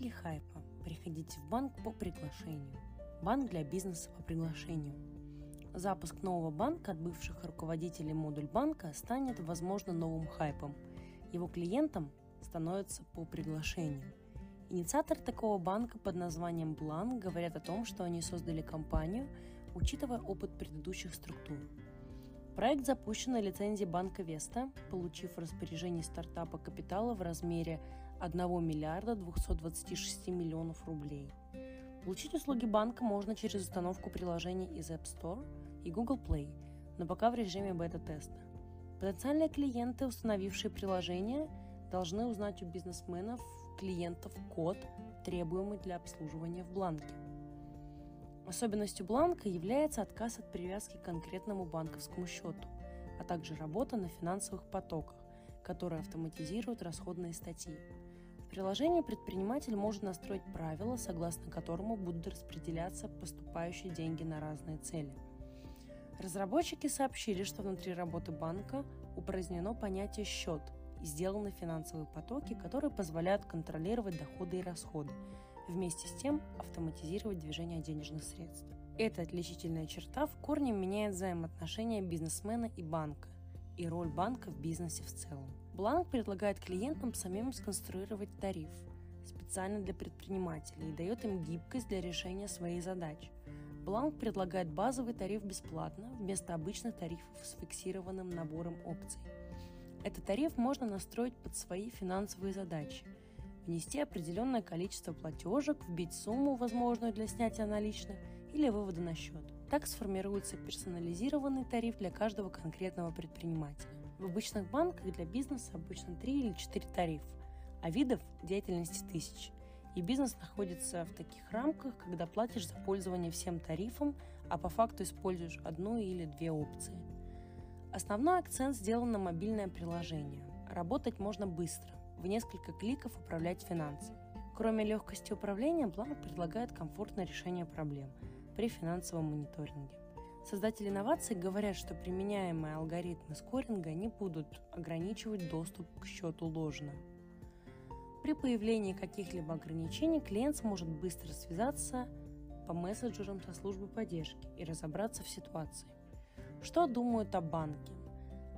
Нет ли хайпа? Приходите в банк по приглашению. Банк для бизнеса по приглашению. Запуск нового банка от бывших руководителей модуль банка станет, возможно, новым хайпом. Его клиентам становится по приглашению. Инициатор такого банка под названием Бланк говорят о том, что они создали компанию, учитывая опыт предыдущих структур. Проект запущен на лицензии банка Веста, получив в распоряжении стартапа капитала в размере 1 миллиарда 226 миллионов рублей. Получить услуги банка можно через установку приложений из App Store и Google Play, но пока в режиме бета-теста. Потенциальные клиенты, установившие приложение, должны узнать у бизнесменов, клиентов код, требуемый для обслуживания в бланке. Особенностью бланка является отказ от привязки к конкретному банковскому счету, а также работа на финансовых потоках, которые автоматизируют расходные статьи. Приложении предприниматель может настроить правила, согласно которому будут распределяться поступающие деньги на разные цели. Разработчики сообщили, что внутри работы банка упразднено понятие «счет» и сделаны финансовые потоки, которые позволяют контролировать доходы и расходы, вместе с тем автоматизировать движение денежных средств. Эта отличительная черта в корне меняет взаимоотношения бизнесмена и банка и роль банка в бизнесе в целом. Бланк предлагает клиентам самим сконструировать тариф специально для предпринимателей и дает им гибкость для решения своей задачи. Бланк предлагает базовый тариф бесплатно вместо обычных тарифов с фиксированным набором опций. Этот тариф можно настроить под свои финансовые задачи – внести определенное количество платежек, вбить сумму, возможную для снятия наличных или вывода на счет. Так сформируется персонализированный тариф для каждого конкретного предпринимателя. В обычных банках для бизнеса обычно 3 или 4 тарифа, а видов деятельности тысяч. И бизнес находится в таких рамках, когда платишь за пользование всем тарифом, а по факту используешь одну или две опции. Основной акцент сделан на мобильное приложение. Работать можно быстро в несколько кликов управлять финансами. Кроме легкости управления, Бланк предлагает комфортное решение проблем при финансовом мониторинге. Создатели инноваций говорят, что применяемые алгоритмы скоринга не будут ограничивать доступ к счету ложно. При появлении каких-либо ограничений клиент сможет быстро связаться по мессенджерам со службой поддержки и разобраться в ситуации. Что думают о банке?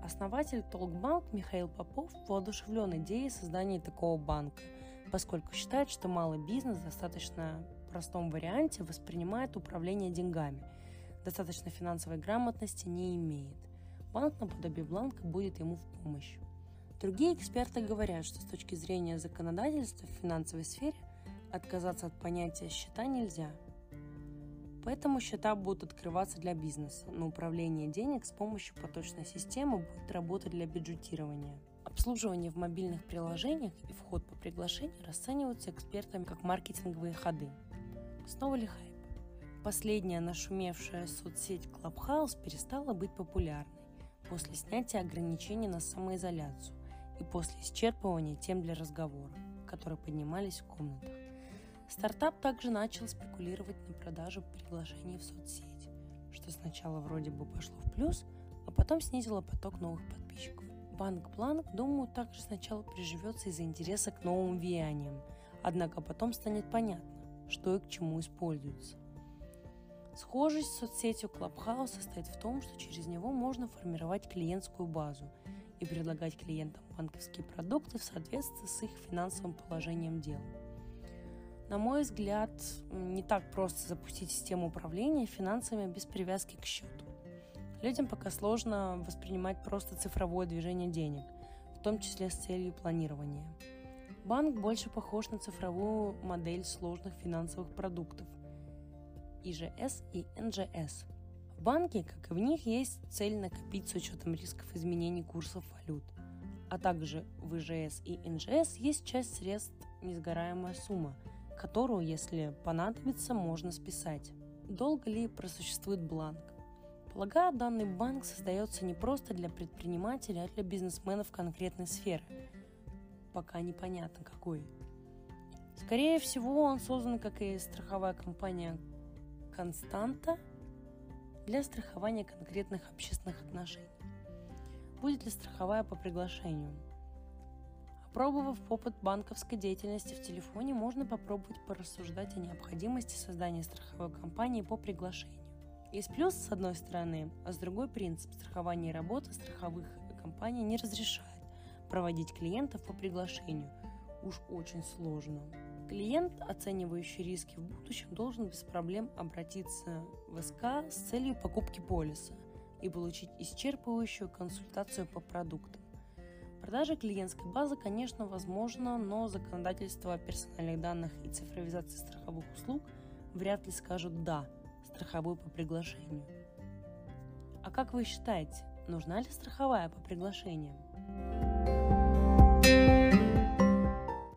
Основатель Толкбанк Михаил Попов воодушевлен идеей создания такого банка, поскольку считает, что малый бизнес в достаточно простом варианте воспринимает управление деньгами, достаточно финансовой грамотности не имеет. Банк наподобие Бланка будет ему в помощь. Другие эксперты говорят, что с точки зрения законодательства в финансовой сфере отказаться от понятия счета нельзя – Поэтому счета будут открываться для бизнеса, но управление денег с помощью поточной системы будет работать для бюджетирования. Обслуживание в мобильных приложениях и вход по приглашению расцениваются экспертами как маркетинговые ходы. Снова ли хайп? Последняя нашумевшая соцсеть Clubhouse перестала быть популярной после снятия ограничений на самоизоляцию и после исчерпывания тем для разговора, которые поднимались в комнатах. Стартап также начал спекулировать на продажу приглашений в соцсети, что сначала вроде бы пошло в плюс, а потом снизило поток новых подписчиков. Банк Бланк, думаю, также сначала приживется из-за интереса к новым влияниям, однако потом станет понятно, что и к чему используется. Схожесть с соцсетью Clubhouse состоит в том, что через него можно формировать клиентскую базу и предлагать клиентам банковские продукты в соответствии с их финансовым положением дел. На мой взгляд, не так просто запустить систему управления финансами без привязки к счету. Людям пока сложно воспринимать просто цифровое движение денег, в том числе с целью планирования. Банк больше похож на цифровую модель сложных финансовых продуктов ИЖС и НЖС. В банке, как и в них, есть цель накопить с учетом рисков изменений курсов валют, а также в ИЖС и НЖС есть часть средств несгораемая сумма – которую, если понадобится, можно списать. Долго ли просуществует бланк? Полагаю, данный банк создается не просто для предпринимателей, а для бизнесменов конкретной сферы. Пока непонятно какой. Скорее всего, он создан, как и страховая компания «Константа», для страхования конкретных общественных отношений. Будет ли страховая по приглашению? Попробовав опыт банковской деятельности в телефоне, можно попробовать порассуждать о необходимости создания страховой компании по приглашению. Есть плюс с одной стороны, а с другой принцип страхования работы страховых компаний не разрешает проводить клиентов по приглашению. Уж очень сложно. Клиент, оценивающий риски в будущем, должен без проблем обратиться в СК с целью покупки полиса и получить исчерпывающую консультацию по продуктам. Продажа клиентской базы, конечно, возможна, но законодательство о персональных данных и цифровизации страховых услуг вряд ли скажут «да» страховой по приглашению. А как вы считаете, нужна ли страховая по приглашениям?